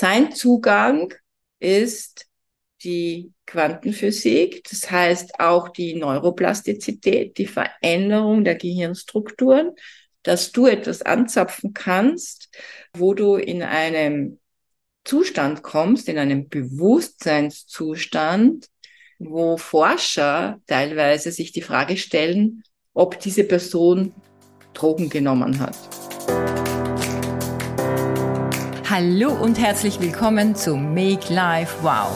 Sein Zugang ist die Quantenphysik, das heißt auch die Neuroplastizität, die Veränderung der Gehirnstrukturen, dass du etwas anzapfen kannst, wo du in einem Zustand kommst, in einem Bewusstseinszustand, wo Forscher teilweise sich die Frage stellen, ob diese Person Drogen genommen hat. Hallo und herzlich willkommen zu Make Life Wow.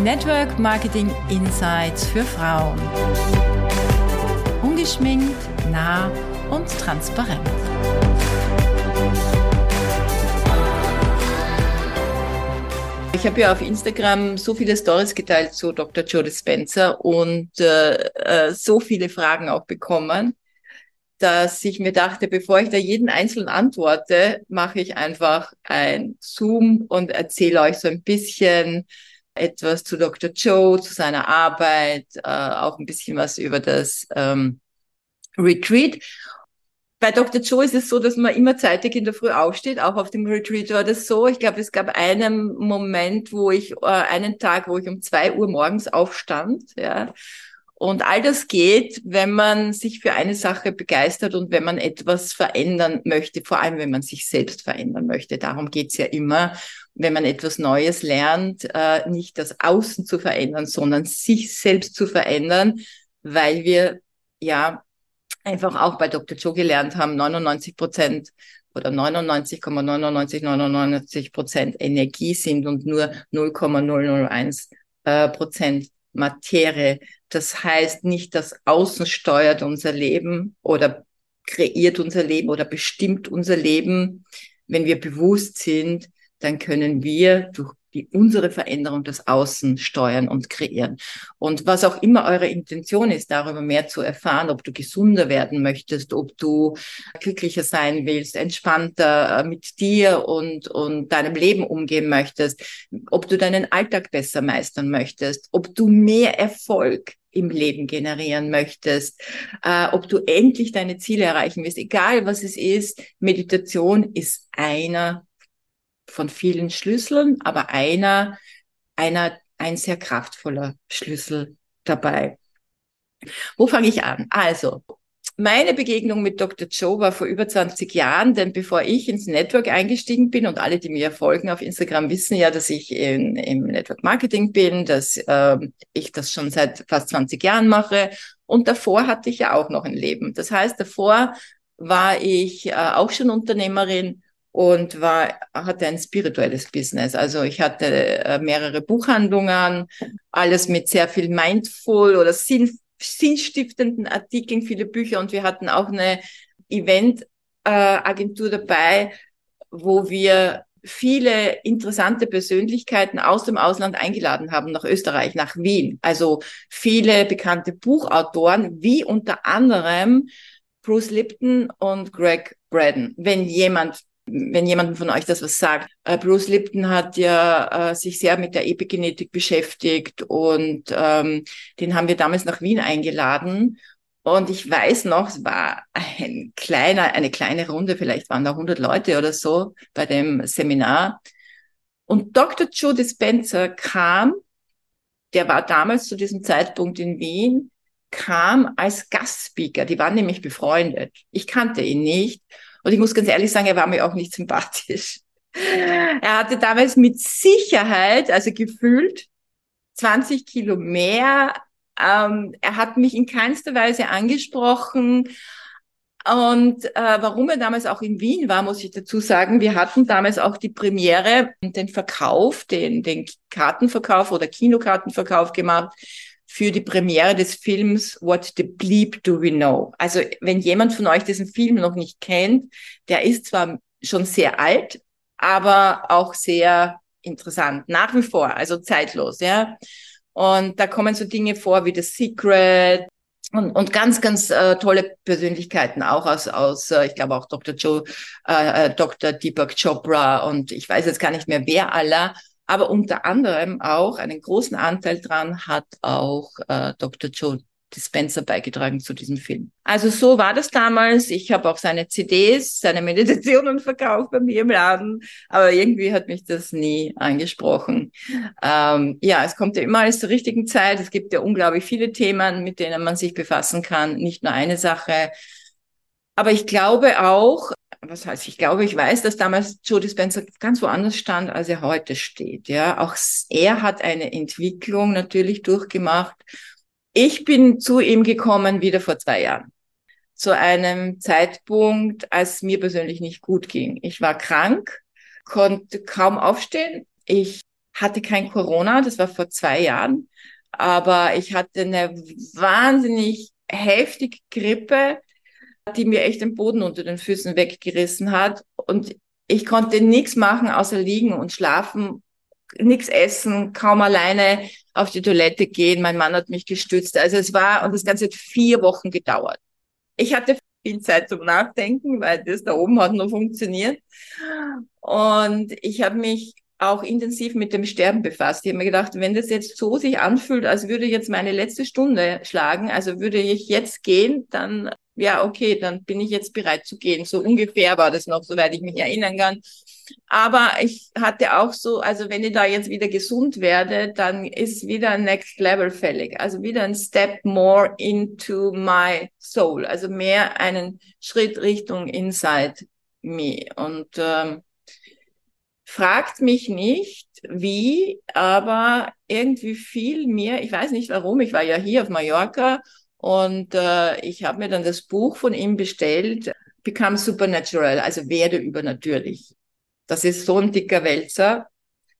Network Marketing Insights für Frauen. Ungeschminkt, nah und transparent. Ich habe ja auf Instagram so viele Stories geteilt zu Dr. Joe Dispenza und äh, äh, so viele Fragen auch bekommen dass ich mir dachte, bevor ich da jeden einzelnen antworte, mache ich einfach ein Zoom und erzähle euch so ein bisschen etwas zu Dr. Joe, zu seiner Arbeit, äh, auch ein bisschen was über das ähm, Retreat. Bei Dr. Joe ist es so, dass man immer zeitig in der Früh aufsteht. Auch auf dem Retreat war das so. Ich glaube, es gab einen Moment, wo ich, äh, einen Tag, wo ich um zwei Uhr morgens aufstand, ja, und all das geht, wenn man sich für eine Sache begeistert und wenn man etwas verändern möchte, vor allem wenn man sich selbst verändern möchte. Darum geht's ja immer, wenn man etwas Neues lernt, äh, nicht das Außen zu verändern, sondern sich selbst zu verändern, weil wir ja einfach auch bei Dr. Joe gelernt haben, 99 Prozent oder 99,9999 Prozent Energie sind und nur 0,001 äh, Prozent Materie. Das heißt nicht, dass Außen steuert unser Leben oder kreiert unser Leben oder bestimmt unser Leben. Wenn wir bewusst sind, dann können wir durch die unsere Veränderung das Außen steuern und kreieren. Und was auch immer eure Intention ist, darüber mehr zu erfahren, ob du gesunder werden möchtest, ob du glücklicher sein willst, entspannter äh, mit dir und, und deinem Leben umgehen möchtest, ob du deinen Alltag besser meistern möchtest, ob du mehr Erfolg im Leben generieren möchtest, äh, ob du endlich deine Ziele erreichen willst, egal was es ist, Meditation ist einer von vielen Schlüsseln, aber einer, einer, ein sehr kraftvoller Schlüssel dabei. Wo fange ich an? Also, meine Begegnung mit Dr. Joe war vor über 20 Jahren, denn bevor ich ins Network eingestiegen bin und alle, die mir folgen auf Instagram, wissen ja, dass ich in, im Network Marketing bin, dass äh, ich das schon seit fast 20 Jahren mache. Und davor hatte ich ja auch noch ein Leben. Das heißt, davor war ich äh, auch schon Unternehmerin und war, hatte ein spirituelles Business. Also ich hatte äh, mehrere Buchhandlungen, alles mit sehr viel mindful oder sinn, sinnstiftenden Artikeln, viele Bücher und wir hatten auch eine Eventagentur äh, dabei, wo wir viele interessante Persönlichkeiten aus dem Ausland eingeladen haben nach Österreich, nach Wien. Also viele bekannte Buchautoren, wie unter anderem Bruce Lipton und Greg Braden. Wenn jemand wenn jemand von euch das was sagt. Äh, Bruce Lipton hat ja äh, sich sehr mit der Epigenetik beschäftigt und ähm, den haben wir damals nach Wien eingeladen. Und ich weiß noch, es war ein kleiner, eine kleine Runde, vielleicht waren da 100 Leute oder so bei dem Seminar. Und Dr. Joe Dispenza kam, der war damals zu diesem Zeitpunkt in Wien, kam als Gastspeaker. Die waren nämlich befreundet. Ich kannte ihn nicht. Und ich muss ganz ehrlich sagen, er war mir auch nicht sympathisch. Er hatte damals mit Sicherheit, also gefühlt, 20 Kilo mehr. Ähm, er hat mich in keinster Weise angesprochen. Und äh, warum er damals auch in Wien war, muss ich dazu sagen, wir hatten damals auch die Premiere und den Verkauf, den, den Kartenverkauf oder Kinokartenverkauf gemacht für die Premiere des Films What the Bleep Do We Know? Also wenn jemand von euch diesen Film noch nicht kennt, der ist zwar schon sehr alt, aber auch sehr interessant, nach wie vor, also zeitlos, ja. Und da kommen so Dinge vor wie The Secret und, und ganz, ganz äh, tolle Persönlichkeiten auch aus, aus äh, ich glaube auch Dr. Joe, äh, äh Dr. Deepak Chopra und ich weiß jetzt gar nicht mehr wer aller. Aber unter anderem auch einen großen Anteil dran hat auch äh, Dr. Joe Dispenza beigetragen zu diesem Film. Also so war das damals. Ich habe auch seine CDs, seine Meditationen verkauft bei mir im Laden, aber irgendwie hat mich das nie angesprochen. Ähm, ja, es kommt ja immer alles zur richtigen Zeit. Es gibt ja unglaublich viele Themen, mit denen man sich befassen kann, nicht nur eine Sache. Aber ich glaube auch, was heißt, ich glaube, ich weiß, dass damals Joe Dispenza ganz woanders stand, als er heute steht. Ja, auch er hat eine Entwicklung natürlich durchgemacht. Ich bin zu ihm gekommen wieder vor zwei Jahren. Zu einem Zeitpunkt, als mir persönlich nicht gut ging. Ich war krank, konnte kaum aufstehen. Ich hatte kein Corona, das war vor zwei Jahren, aber ich hatte eine wahnsinnig heftige Grippe die mir echt den Boden unter den Füßen weggerissen hat. Und ich konnte nichts machen, außer liegen und schlafen, nichts essen, kaum alleine auf die Toilette gehen. Mein Mann hat mich gestützt. Also es war, und das Ganze hat vier Wochen gedauert. Ich hatte viel Zeit zum Nachdenken, weil das da oben hat nur funktioniert. Und ich habe mich auch intensiv mit dem Sterben befasst. Ich habe mir gedacht, wenn das jetzt so sich anfühlt, als würde jetzt meine letzte Stunde schlagen, also würde ich jetzt gehen, dann ja, okay, dann bin ich jetzt bereit zu gehen. So ungefähr war das noch, soweit ich mich erinnern kann. Aber ich hatte auch so, also wenn ich da jetzt wieder gesund werde, dann ist wieder ein Next Level fällig. Also wieder ein Step more into my soul. Also mehr einen Schritt Richtung inside me. Und ähm, fragt mich nicht, wie, aber irgendwie viel mehr, ich weiß nicht warum, ich war ja hier auf Mallorca und äh, ich habe mir dann das Buch von ihm bestellt, Become Supernatural, also werde übernatürlich. Das ist so ein dicker Wälzer.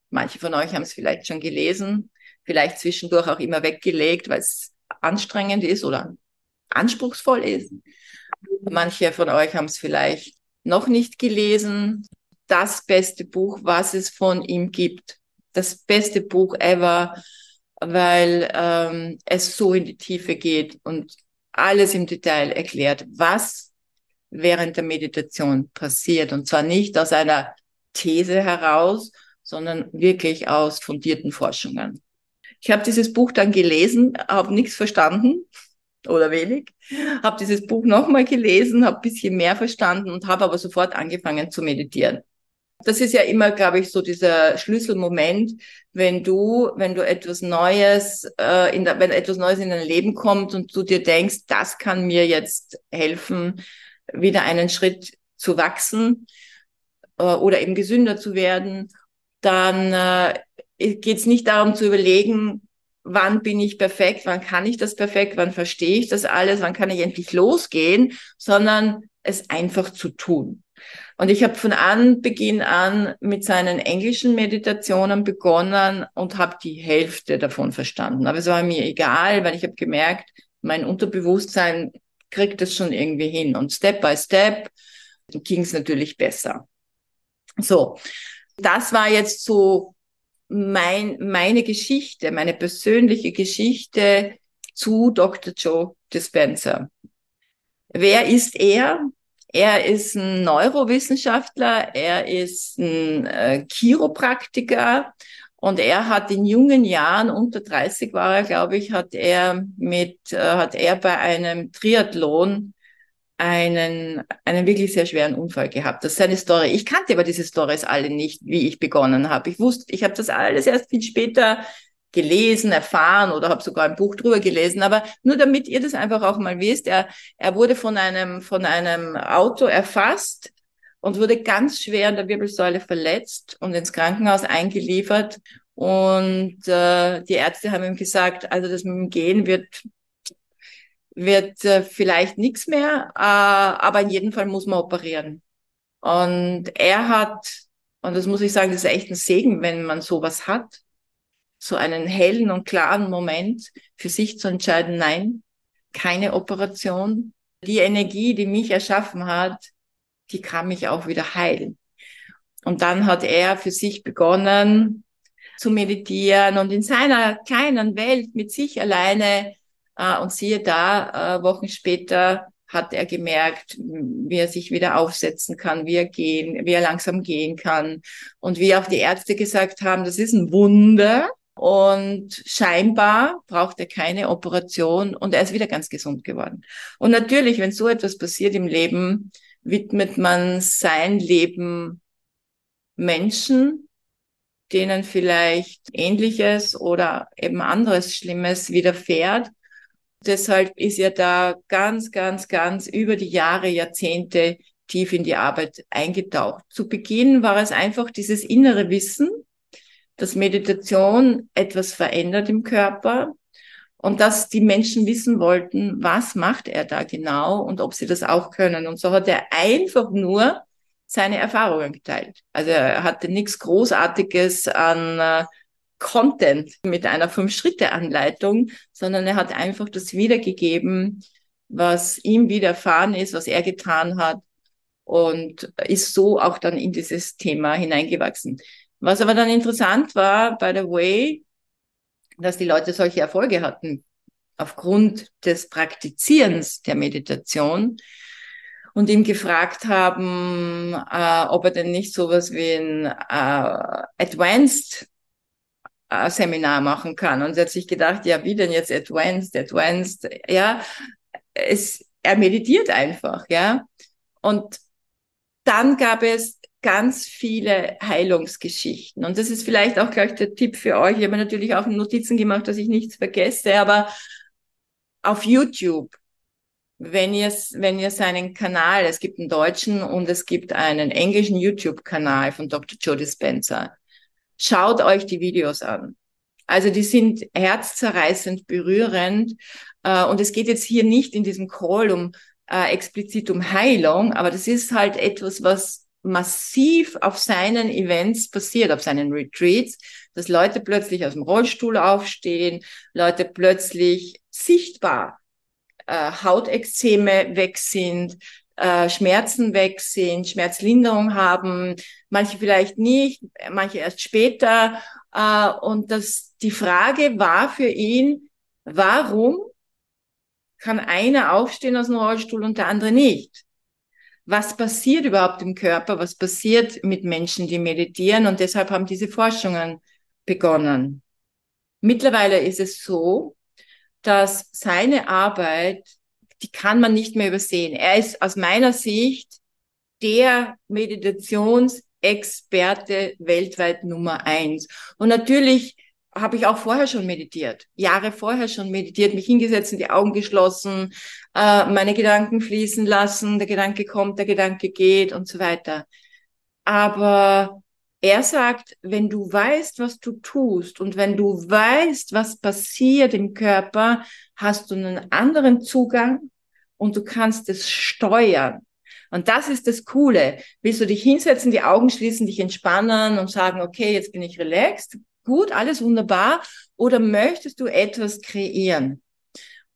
Manche von euch haben es vielleicht schon gelesen, vielleicht zwischendurch auch immer weggelegt, weil es anstrengend ist oder anspruchsvoll ist. Manche von euch haben es vielleicht noch nicht gelesen. Das beste Buch, was es von ihm gibt. Das beste Buch ever weil ähm, es so in die Tiefe geht und alles im Detail erklärt, was während der Meditation passiert. Und zwar nicht aus einer These heraus, sondern wirklich aus fundierten Forschungen. Ich habe dieses Buch dann gelesen, habe nichts verstanden oder wenig, habe dieses Buch nochmal gelesen, habe bisschen mehr verstanden und habe aber sofort angefangen zu meditieren. Das ist ja immer, glaube ich, so dieser Schlüsselmoment, wenn du, wenn du etwas Neues, äh, in der, wenn etwas Neues in dein Leben kommt und du dir denkst, das kann mir jetzt helfen, wieder einen Schritt zu wachsen äh, oder eben gesünder zu werden, dann äh, geht es nicht darum zu überlegen, wann bin ich perfekt, wann kann ich das perfekt, wann verstehe ich das alles, wann kann ich endlich losgehen, sondern es einfach zu tun. Und ich habe von Anbeginn an mit seinen englischen Meditationen begonnen und habe die Hälfte davon verstanden. Aber es war mir egal, weil ich habe gemerkt, mein Unterbewusstsein kriegt es schon irgendwie hin. Und Step by Step ging es natürlich besser. So, das war jetzt so mein, meine Geschichte, meine persönliche Geschichte zu Dr. Joe Dispenza. Wer ist er? Er ist ein Neurowissenschaftler, er ist ein äh, Chiropraktiker und er hat in jungen Jahren, unter 30 war er, glaube ich, hat er mit, äh, hat er bei einem Triathlon einen, einen wirklich sehr schweren Unfall gehabt. Das ist seine Story. Ich kannte aber diese Stories alle nicht, wie ich begonnen habe. Ich wusste, ich habe das alles erst viel später gelesen, erfahren oder habe sogar ein Buch drüber gelesen. Aber nur damit ihr das einfach auch mal wisst, er, er wurde von einem, von einem Auto erfasst und wurde ganz schwer an der Wirbelsäule verletzt und ins Krankenhaus eingeliefert. Und äh, die Ärzte haben ihm gesagt, also das mit dem Gehen wird wird äh, vielleicht nichts mehr, äh, aber in jedem Fall muss man operieren. Und er hat, und das muss ich sagen, das ist echt ein Segen, wenn man sowas hat, so einen hellen und klaren Moment für sich zu entscheiden, nein, keine Operation. Die Energie, die mich erschaffen hat, die kann mich auch wieder heilen. Und dann hat er für sich begonnen zu meditieren und in seiner kleinen Welt mit sich alleine äh, und siehe da, äh, Wochen später hat er gemerkt, wie er sich wieder aufsetzen kann, wie er gehen, wie er langsam gehen kann und wie auch die Ärzte gesagt haben, das ist ein Wunder, Und scheinbar braucht er keine Operation und er ist wieder ganz gesund geworden. Und natürlich, wenn so etwas passiert im Leben, widmet man sein Leben Menschen, denen vielleicht Ähnliches oder eben anderes Schlimmes widerfährt. Deshalb ist er da ganz, ganz, ganz über die Jahre, Jahrzehnte tief in die Arbeit eingetaucht. Zu Beginn war es einfach dieses innere Wissen, dass Meditation etwas verändert im Körper und dass die Menschen wissen wollten, was macht er da genau und ob sie das auch können. Und so hat er einfach nur seine Erfahrungen geteilt. Also er hatte nichts Großartiges an äh, Content mit einer Fünf-Schritte-Anleitung, sondern er hat einfach das wiedergegeben, was ihm widerfahren ist, was er getan hat und ist so auch dann in dieses Thema hineingewachsen. Was aber dann interessant war, by the way, dass die Leute solche Erfolge hatten aufgrund des Praktizierens der Meditation und ihm gefragt haben, äh, ob er denn nicht sowas wie ein äh, Advanced äh, Seminar machen kann. Und er hat sich gedacht, ja, wie denn jetzt Advanced, Advanced, ja, es, er meditiert einfach, ja. Und dann gab es ganz viele Heilungsgeschichten. Und das ist vielleicht auch gleich der Tipp für euch. Ich habe natürlich auch Notizen gemacht, dass ich nichts vergesse, aber auf YouTube, wenn ihr, wenn ihr seinen Kanal, es gibt einen deutschen und es gibt einen englischen YouTube-Kanal von Dr. Joe Dispenza, schaut euch die Videos an. Also die sind herzzerreißend berührend. Äh, und es geht jetzt hier nicht in diesem Call um äh, explizit um Heilung, aber das ist halt etwas, was massiv auf seinen Events passiert, auf seinen Retreats, dass Leute plötzlich aus dem Rollstuhl aufstehen, Leute plötzlich sichtbar äh, Hautexzeme weg sind, äh, Schmerzen weg sind, Schmerzlinderung haben, manche vielleicht nicht, manche erst später. Äh, und das, die Frage war für ihn, warum kann einer aufstehen aus dem Rollstuhl und der andere nicht? Was passiert überhaupt im Körper, was passiert mit Menschen, die meditieren. Und deshalb haben diese Forschungen begonnen. Mittlerweile ist es so, dass seine Arbeit, die kann man nicht mehr übersehen. Er ist aus meiner Sicht der Meditationsexperte weltweit Nummer eins. Und natürlich habe ich auch vorher schon meditiert, Jahre vorher schon meditiert, mich hingesetzt und die Augen geschlossen, äh, meine Gedanken fließen lassen, der Gedanke kommt, der Gedanke geht und so weiter. Aber er sagt, wenn du weißt, was du tust und wenn du weißt, was passiert im Körper, hast du einen anderen Zugang und du kannst es steuern. Und das ist das Coole. Willst du dich hinsetzen, die Augen schließen, dich entspannen und sagen, okay, jetzt bin ich relaxed, gut, alles wunderbar, oder möchtest du etwas kreieren?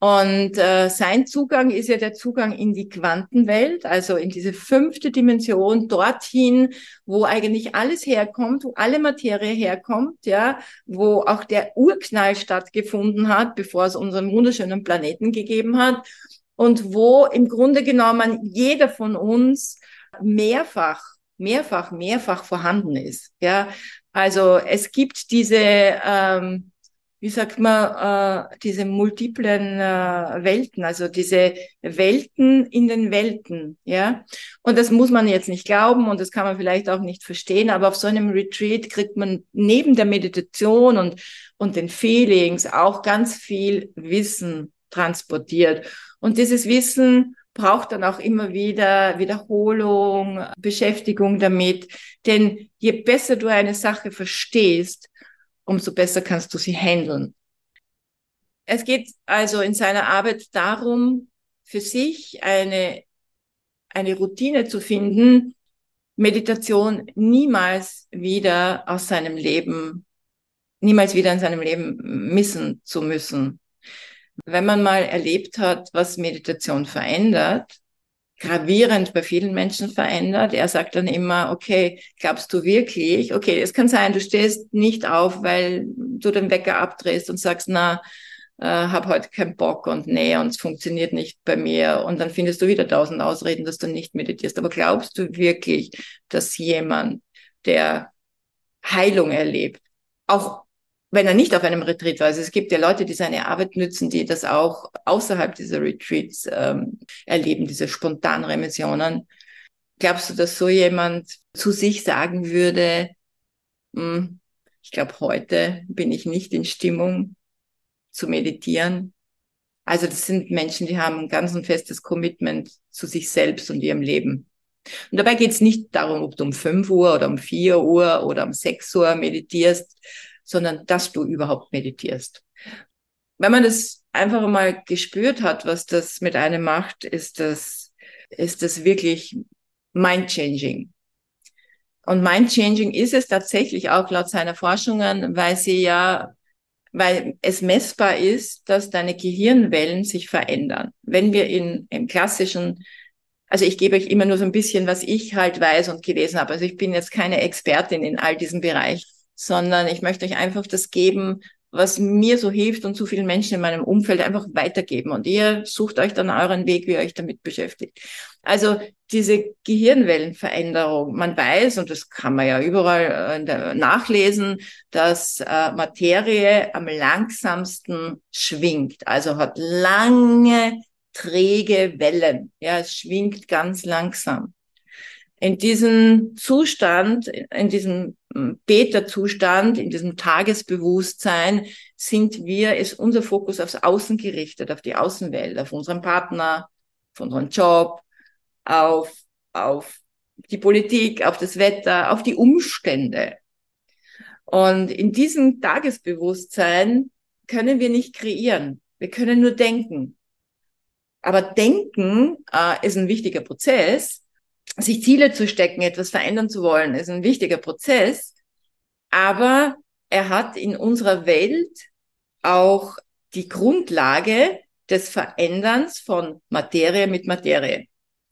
Und äh, sein Zugang ist ja der Zugang in die Quantenwelt, also in diese fünfte Dimension, dorthin, wo eigentlich alles herkommt, wo alle Materie herkommt, ja, wo auch der Urknall stattgefunden hat, bevor es unseren wunderschönen Planeten gegeben hat und wo im Grunde genommen jeder von uns mehrfach mehrfach, mehrfach vorhanden ist. Ja, also es gibt diese, ähm, wie sagt man, äh, diese multiplen äh, Welten, also diese Welten in den Welten, ja. Und das muss man jetzt nicht glauben und das kann man vielleicht auch nicht verstehen, aber auf so einem Retreat kriegt man neben der Meditation und, und den Feelings auch ganz viel Wissen transportiert. Und dieses Wissen braucht dann auch immer wieder Wiederholung, Beschäftigung damit. Denn je besser du eine Sache verstehst, umso besser kannst du sie handeln. Es geht also in seiner Arbeit darum, für sich eine, eine Routine zu finden, Meditation niemals wieder aus seinem Leben, niemals wieder in seinem Leben missen zu müssen. Wenn man mal erlebt hat, was Meditation verändert, gravierend bei vielen Menschen verändert. Er sagt dann immer, okay, glaubst du wirklich? Okay, es kann sein, du stehst nicht auf, weil du den Wecker abdrehst und sagst, na, äh, hab heute keinen Bock und nee, und es funktioniert nicht bei mir. Und dann findest du wieder tausend Ausreden, dass du nicht meditierst. Aber glaubst du wirklich, dass jemand, der Heilung erlebt, auch wenn er nicht auf einem Retreat war. Also es gibt ja Leute, die seine Arbeit nützen, die das auch außerhalb dieser Retreats ähm, erleben, diese spontanen Remissionen. Glaubst du, dass so jemand zu sich sagen würde, hm, ich glaube, heute bin ich nicht in Stimmung zu meditieren? Also das sind Menschen, die haben ein ganz ein festes Commitment zu sich selbst und ihrem Leben. Und dabei geht es nicht darum, ob du um 5 Uhr oder um 4 Uhr oder um 6 Uhr meditierst, sondern dass du überhaupt meditierst. Wenn man das einfach mal gespürt hat, was das mit einem macht, ist das, ist das wirklich mind-changing. Und mind-changing ist es tatsächlich auch laut seiner Forschungen, weil sie ja, weil es messbar ist, dass deine Gehirnwellen sich verändern. Wenn wir in, im klassischen also ich gebe euch immer nur so ein bisschen, was ich halt weiß und gelesen habe. Also ich bin jetzt keine Expertin in all diesem Bereich sondern ich möchte euch einfach das geben, was mir so hilft und so vielen Menschen in meinem Umfeld einfach weitergeben. Und ihr sucht euch dann euren Weg, wie ihr euch damit beschäftigt. Also diese Gehirnwellenveränderung, man weiß, und das kann man ja überall äh, nachlesen, dass äh, Materie am langsamsten schwingt, also hat lange, träge Wellen. Ja, es schwingt ganz langsam in diesem Zustand, in diesem Beta-Zustand, in diesem Tagesbewusstsein sind wir, ist unser Fokus aufs Außen gerichtet, auf die Außenwelt, auf unseren Partner, auf unseren Job, auf, auf die Politik, auf das Wetter, auf die Umstände. Und in diesem Tagesbewusstsein können wir nicht kreieren. Wir können nur denken. Aber denken äh, ist ein wichtiger Prozess, sich Ziele zu stecken, etwas verändern zu wollen, ist ein wichtiger Prozess. Aber er hat in unserer Welt auch die Grundlage des Veränderns von Materie mit Materie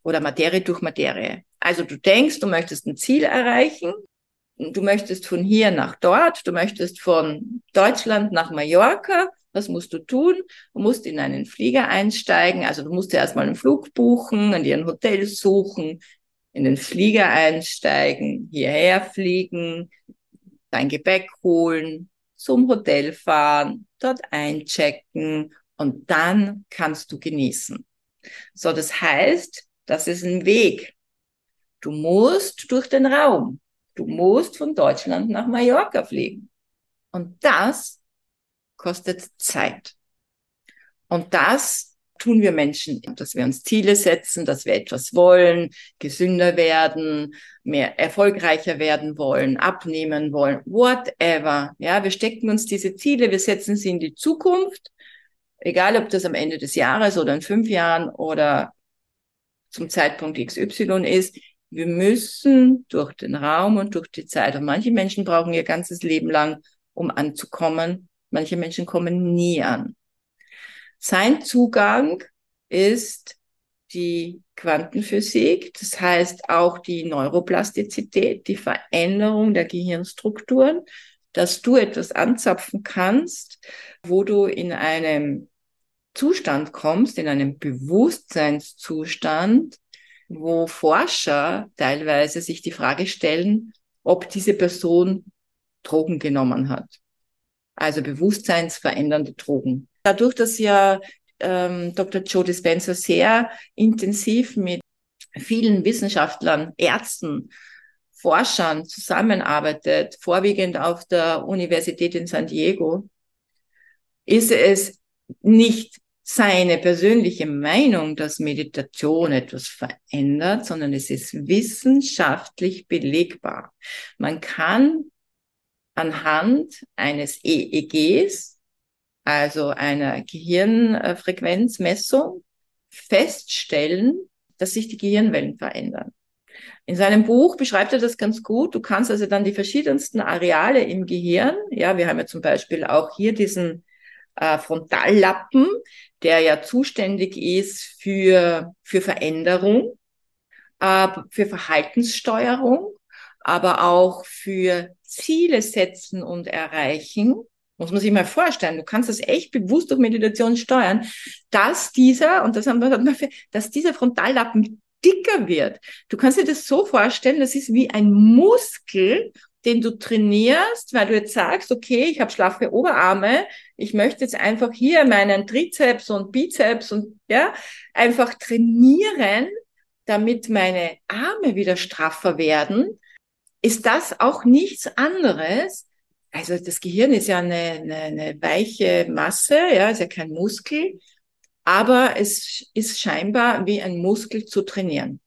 oder Materie durch Materie. Also du denkst, du möchtest ein Ziel erreichen, du möchtest von hier nach dort, du möchtest von Deutschland nach Mallorca. Was musst du tun? Du musst in einen Flieger einsteigen, also du musst erstmal einen Flug buchen, an dir ein Hotel suchen, in den Flieger einsteigen, hierher fliegen, dein Gepäck holen, zum Hotel fahren, dort einchecken und dann kannst du genießen. So, das heißt, das ist ein Weg. Du musst durch den Raum. Du musst von Deutschland nach Mallorca fliegen. Und das kostet Zeit. Und das tun wir Menschen, dass wir uns Ziele setzen, dass wir etwas wollen, gesünder werden, mehr erfolgreicher werden wollen, abnehmen wollen, whatever. Ja, wir stecken uns diese Ziele, wir setzen sie in die Zukunft, egal ob das am Ende des Jahres oder in fünf Jahren oder zum Zeitpunkt XY ist. Wir müssen durch den Raum und durch die Zeit. Und manche Menschen brauchen ihr ganzes Leben lang, um anzukommen. Manche Menschen kommen nie an. Sein Zugang ist die Quantenphysik, das heißt auch die Neuroplastizität, die Veränderung der Gehirnstrukturen, dass du etwas anzapfen kannst, wo du in einem Zustand kommst, in einem Bewusstseinszustand, wo Forscher teilweise sich die Frage stellen, ob diese Person Drogen genommen hat. Also bewusstseinsverändernde Drogen. Dadurch, dass ja ähm, Dr. Joe Dispenza sehr intensiv mit vielen Wissenschaftlern, Ärzten, Forschern zusammenarbeitet, vorwiegend auf der Universität in San Diego, ist es nicht seine persönliche Meinung, dass Meditation etwas verändert, sondern es ist wissenschaftlich belegbar. Man kann anhand eines EEGs also einer Gehirnfrequenzmessung, feststellen, dass sich die Gehirnwellen verändern. In seinem Buch beschreibt er das ganz gut. Du kannst also dann die verschiedensten Areale im Gehirn, ja, wir haben ja zum Beispiel auch hier diesen äh, Frontallappen, der ja zuständig ist für, für Veränderung, äh, für Verhaltenssteuerung, aber auch für Ziele setzen und erreichen. Muss man sich mal vorstellen. Du kannst das echt bewusst durch Meditation steuern, dass dieser, und das haben wir, dass dieser Frontallappen dicker wird. Du kannst dir das so vorstellen, das ist wie ein Muskel den du trainierst, weil du jetzt sagst, okay, ich habe schlaffe Oberarme, ich möchte jetzt einfach hier meinen Trizeps und Bizeps und ja, einfach trainieren, damit meine Arme wieder straffer werden, ist das auch nichts anderes. Also das Gehirn ist ja eine, eine, eine weiche Masse, ja, ist ja kein Muskel, aber es ist scheinbar wie ein Muskel zu trainieren.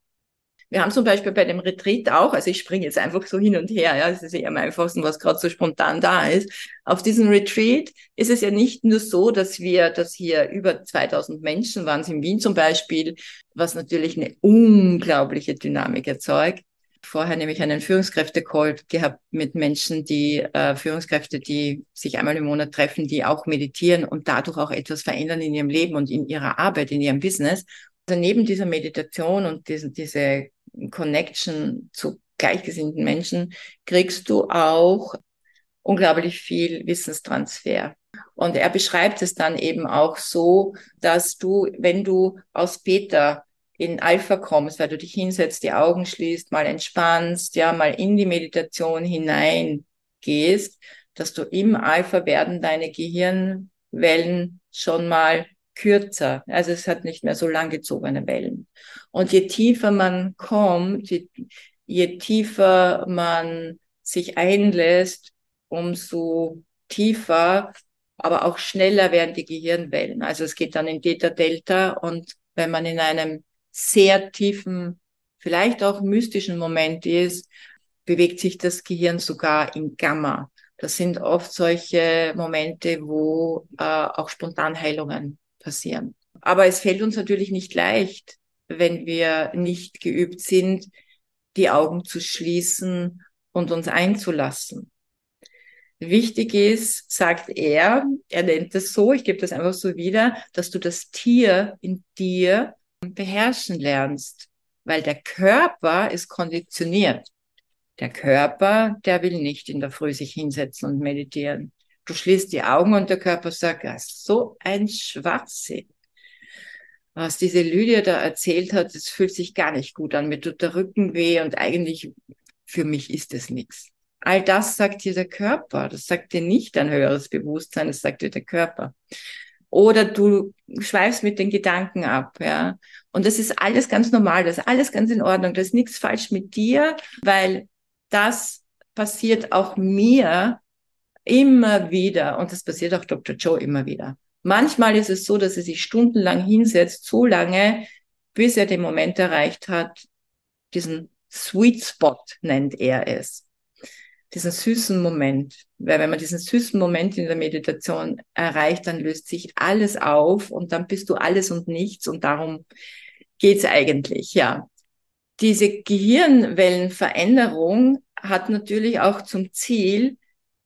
Wir haben zum Beispiel bei dem Retreat auch, also ich springe jetzt einfach so hin und her, ja, das ist ja am einfachsten, was gerade so spontan da ist. Auf diesem Retreat ist es ja nicht nur so, dass wir, dass hier über 2000 Menschen waren, in Wien zum Beispiel, was natürlich eine unglaubliche Dynamik erzeugt. Vorher nämlich einen Führungskräfte-Call gehabt mit Menschen, die äh, Führungskräfte, die sich einmal im Monat treffen, die auch meditieren und dadurch auch etwas verändern in ihrem Leben und in ihrer Arbeit, in ihrem Business. Also neben dieser Meditation und diese, diese Connection zu gleichgesinnten Menschen kriegst du auch unglaublich viel Wissenstransfer. Und er beschreibt es dann eben auch so, dass du, wenn du aus Beta in Alpha kommst, weil du dich hinsetzt, die Augen schließt, mal entspannst, ja, mal in die Meditation hineingehst, dass du im Alpha werden deine Gehirnwellen schon mal kürzer. Also es hat nicht mehr so langgezogene Wellen. Und je tiefer man kommt, je, je tiefer man sich einlässt, umso tiefer, aber auch schneller werden die Gehirnwellen. Also es geht dann in Theta Delta und wenn man in einem sehr tiefen, vielleicht auch mystischen Moment ist, bewegt sich das Gehirn sogar in Gamma. Das sind oft solche Momente, wo äh, auch Spontanheilungen passieren. Aber es fällt uns natürlich nicht leicht, wenn wir nicht geübt sind, die Augen zu schließen und uns einzulassen. Wichtig ist, sagt er, er nennt es so, ich gebe das einfach so wieder, dass du das Tier in dir beherrschen lernst, weil der Körper ist konditioniert. Der Körper, der will nicht in der Früh sich hinsetzen und meditieren. Du schließt die Augen und der Körper sagt, ja, so ein Schwachsinn. Was diese Lydia da erzählt hat, das fühlt sich gar nicht gut an. Mir tut der Rücken weh und eigentlich für mich ist es nichts. All das sagt dir der Körper. Das sagt dir nicht dein höheres Bewusstsein, das sagt dir der Körper. Oder du schweifst mit den Gedanken ab, ja. Und das ist alles ganz normal, das ist alles ganz in Ordnung, da ist nichts falsch mit dir, weil das passiert auch mir, Immer wieder. Und das passiert auch Dr. Joe immer wieder. Manchmal ist es so, dass er sich stundenlang hinsetzt, so lange, bis er den Moment erreicht hat, diesen Sweet Spot nennt er es. Diesen süßen Moment. Weil wenn man diesen süßen Moment in der Meditation erreicht, dann löst sich alles auf und dann bist du alles und nichts und darum geht's eigentlich, ja. Diese Gehirnwellenveränderung hat natürlich auch zum Ziel,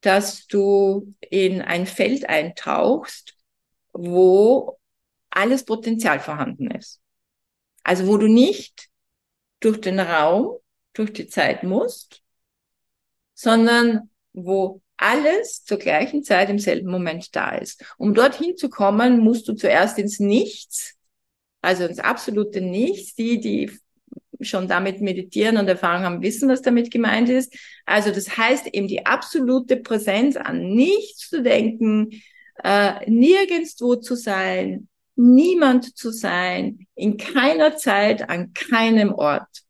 dass du in ein Feld eintauchst, wo alles Potenzial vorhanden ist. Also wo du nicht durch den Raum, durch die Zeit musst, sondern wo alles zur gleichen Zeit im selben Moment da ist. Um dorthin zu kommen, musst du zuerst ins Nichts, also ins absolute Nichts. Die, die schon damit meditieren und Erfahrung haben, wissen, was damit gemeint ist. Also das heißt eben die absolute Präsenz an nichts zu denken, äh, nirgendwo zu sein, niemand zu sein, in keiner Zeit, an keinem Ort.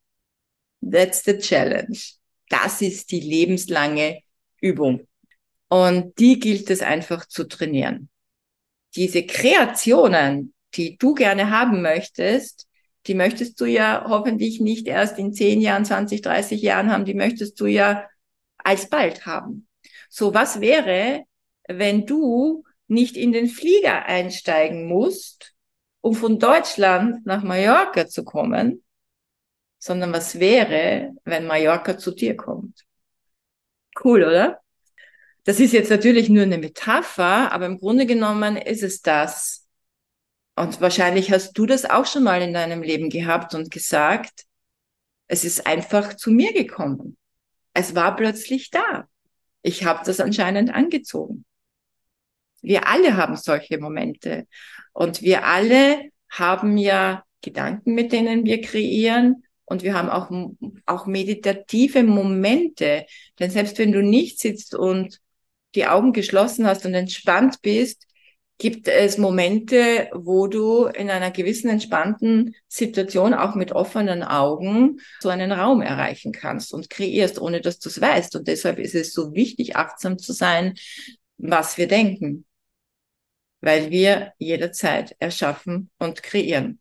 That's the challenge. Das ist die lebenslange Übung. Und die gilt es einfach zu trainieren. Diese Kreationen, die du gerne haben möchtest, die möchtest du ja hoffentlich nicht erst in 10 Jahren, 20, 30 Jahren haben, die möchtest du ja alsbald haben. So, was wäre, wenn du nicht in den Flieger einsteigen musst, um von Deutschland nach Mallorca zu kommen, sondern was wäre, wenn Mallorca zu dir kommt? Cool, oder? Das ist jetzt natürlich nur eine Metapher, aber im Grunde genommen ist es das, und wahrscheinlich hast du das auch schon mal in deinem Leben gehabt und gesagt, es ist einfach zu mir gekommen. Es war plötzlich da. Ich habe das anscheinend angezogen. Wir alle haben solche Momente. Und wir alle haben ja Gedanken, mit denen wir kreieren. Und wir haben auch, auch meditative Momente. Denn selbst wenn du nicht sitzt und die Augen geschlossen hast und entspannt bist, gibt es Momente, wo du in einer gewissen entspannten Situation auch mit offenen Augen so einen Raum erreichen kannst und kreierst, ohne dass du es weißt. Und deshalb ist es so wichtig, achtsam zu sein, was wir denken, weil wir jederzeit erschaffen und kreieren.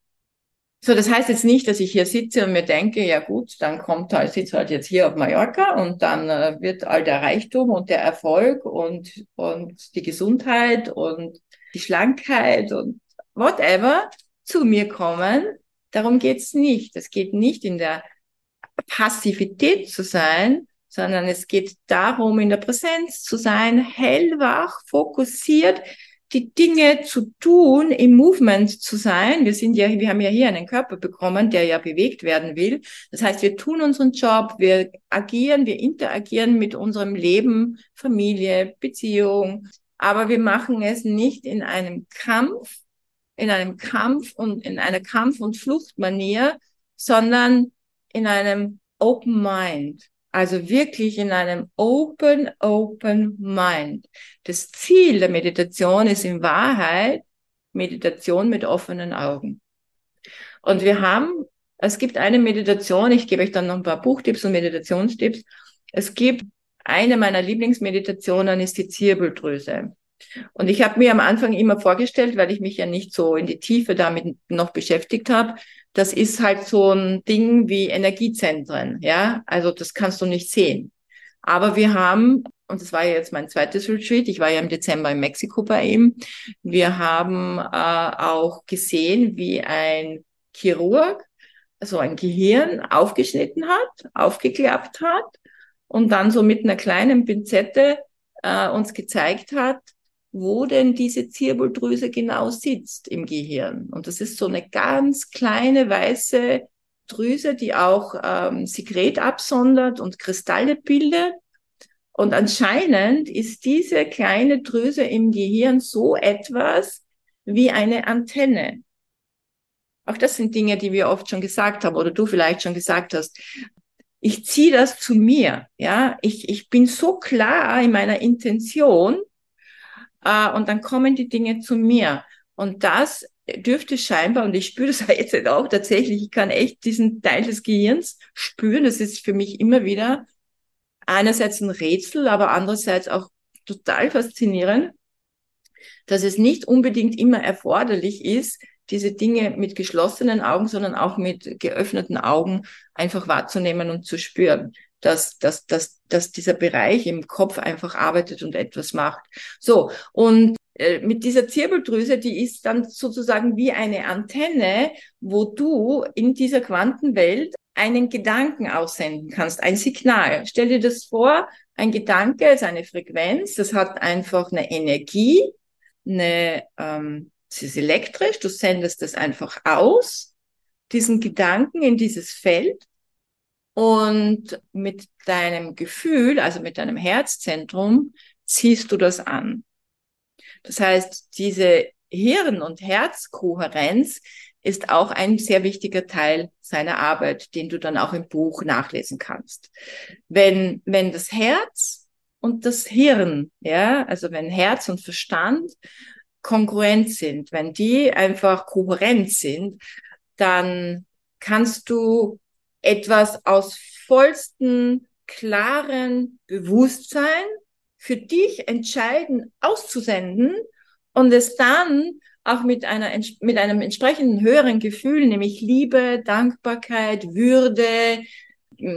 So, das heißt jetzt nicht, dass ich hier sitze und mir denke, ja gut, dann kommt halt, sitze halt jetzt hier auf Mallorca und dann äh, wird all der Reichtum und der Erfolg und, und die Gesundheit und die Schlankheit und whatever zu mir kommen. Darum geht's nicht. Es geht nicht in der Passivität zu sein, sondern es geht darum, in der Präsenz zu sein, hellwach, fokussiert, die Dinge zu tun, im Movement zu sein. Wir sind ja, wir haben ja hier einen Körper bekommen, der ja bewegt werden will. Das heißt, wir tun unseren Job, wir agieren, wir interagieren mit unserem Leben, Familie, Beziehung, aber wir machen es nicht in einem Kampf, in einem Kampf und in einer Kampf- und Fluchtmanier, sondern in einem Open Mind. Also wirklich in einem Open, Open Mind. Das Ziel der Meditation ist in Wahrheit Meditation mit offenen Augen. Und wir haben, es gibt eine Meditation, ich gebe euch dann noch ein paar Buchtipps und Meditationstipps. Es gibt eine meiner Lieblingsmeditationen ist die Zirbeldrüse. Und ich habe mir am Anfang immer vorgestellt, weil ich mich ja nicht so in die Tiefe damit noch beschäftigt habe, das ist halt so ein Ding wie Energiezentren, ja. Also das kannst du nicht sehen. Aber wir haben, und das war ja jetzt mein zweites Retreat, ich war ja im Dezember in Mexiko bei ihm, wir haben äh, auch gesehen, wie ein Chirurg so ein Gehirn aufgeschnitten hat, aufgeklappt hat und dann so mit einer kleinen Pinzette äh, uns gezeigt hat, wo denn diese Zirbeldrüse genau sitzt im Gehirn. Und das ist so eine ganz kleine weiße Drüse, die auch ähm, Sekret absondert und Kristalle bildet. Und anscheinend ist diese kleine Drüse im Gehirn so etwas wie eine Antenne. Auch das sind Dinge, die wir oft schon gesagt haben oder du vielleicht schon gesagt hast ich ziehe das zu mir. Ja, ich, ich bin so klar in meiner Intention äh, und dann kommen die Dinge zu mir. Und das dürfte scheinbar, und ich spüre das jetzt auch tatsächlich, ich kann echt diesen Teil des Gehirns spüren. Das ist für mich immer wieder einerseits ein Rätsel, aber andererseits auch total faszinierend, dass es nicht unbedingt immer erforderlich ist, diese Dinge mit geschlossenen Augen, sondern auch mit geöffneten Augen einfach wahrzunehmen und zu spüren, dass, dass, dass, dass dieser Bereich im Kopf einfach arbeitet und etwas macht. So, und äh, mit dieser Zirbeldrüse, die ist dann sozusagen wie eine Antenne, wo du in dieser Quantenwelt einen Gedanken aussenden kannst, ein Signal. Stell dir das vor, ein Gedanke ist eine Frequenz, das hat einfach eine Energie, eine, ähm, es ist elektrisch, du sendest es einfach aus, diesen Gedanken in dieses Feld und mit deinem Gefühl, also mit deinem Herzzentrum, ziehst du das an. Das heißt, diese Hirn- und Herzkohärenz ist auch ein sehr wichtiger Teil seiner Arbeit, den du dann auch im Buch nachlesen kannst. Wenn, wenn das Herz und das Hirn, ja, also wenn Herz und Verstand kongruent sind, wenn die einfach kohärent sind, dann kannst du etwas aus vollsten, klaren Bewusstsein für dich entscheiden, auszusenden und es dann auch mit einer, mit einem entsprechenden höheren Gefühl, nämlich Liebe, Dankbarkeit, Würde,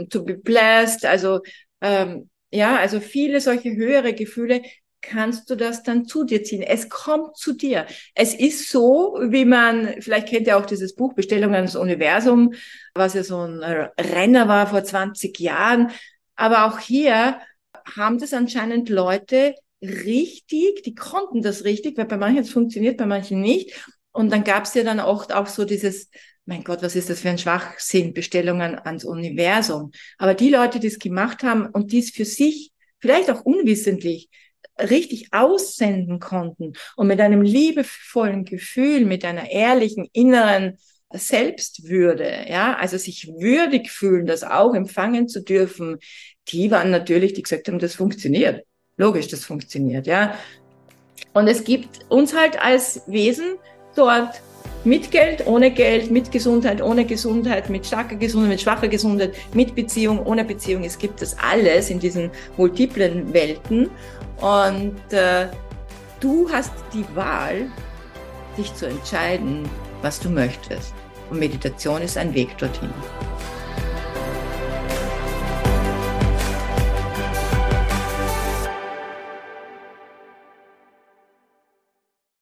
to be blessed, also, ähm, ja, also viele solche höhere Gefühle kannst du das dann zu dir ziehen. Es kommt zu dir. Es ist so, wie man, vielleicht kennt ihr auch dieses Buch Bestellung ans Universum, was ja so ein Renner war vor 20 Jahren. Aber auch hier haben das anscheinend Leute richtig, die konnten das richtig, weil bei manchen es funktioniert, bei manchen nicht. Und dann gab es ja dann oft auch so dieses, mein Gott, was ist das für ein Schwachsinn, Bestellungen ans Universum. Aber die Leute, die es gemacht haben und die es für sich, vielleicht auch unwissentlich, richtig aussenden konnten und mit einem liebevollen Gefühl, mit einer ehrlichen inneren Selbstwürde, ja, also sich würdig fühlen, das auch empfangen zu dürfen, die waren natürlich, die gesagt haben, das funktioniert. Logisch, das funktioniert, ja. Und es gibt uns halt als Wesen dort mit Geld, ohne Geld, mit Gesundheit, ohne Gesundheit, mit starker Gesundheit, mit schwacher Gesundheit, mit Beziehung, ohne Beziehung. Es gibt das alles in diesen multiplen Welten. Und äh, du hast die Wahl, dich zu entscheiden, was du möchtest. Und Meditation ist ein Weg dorthin.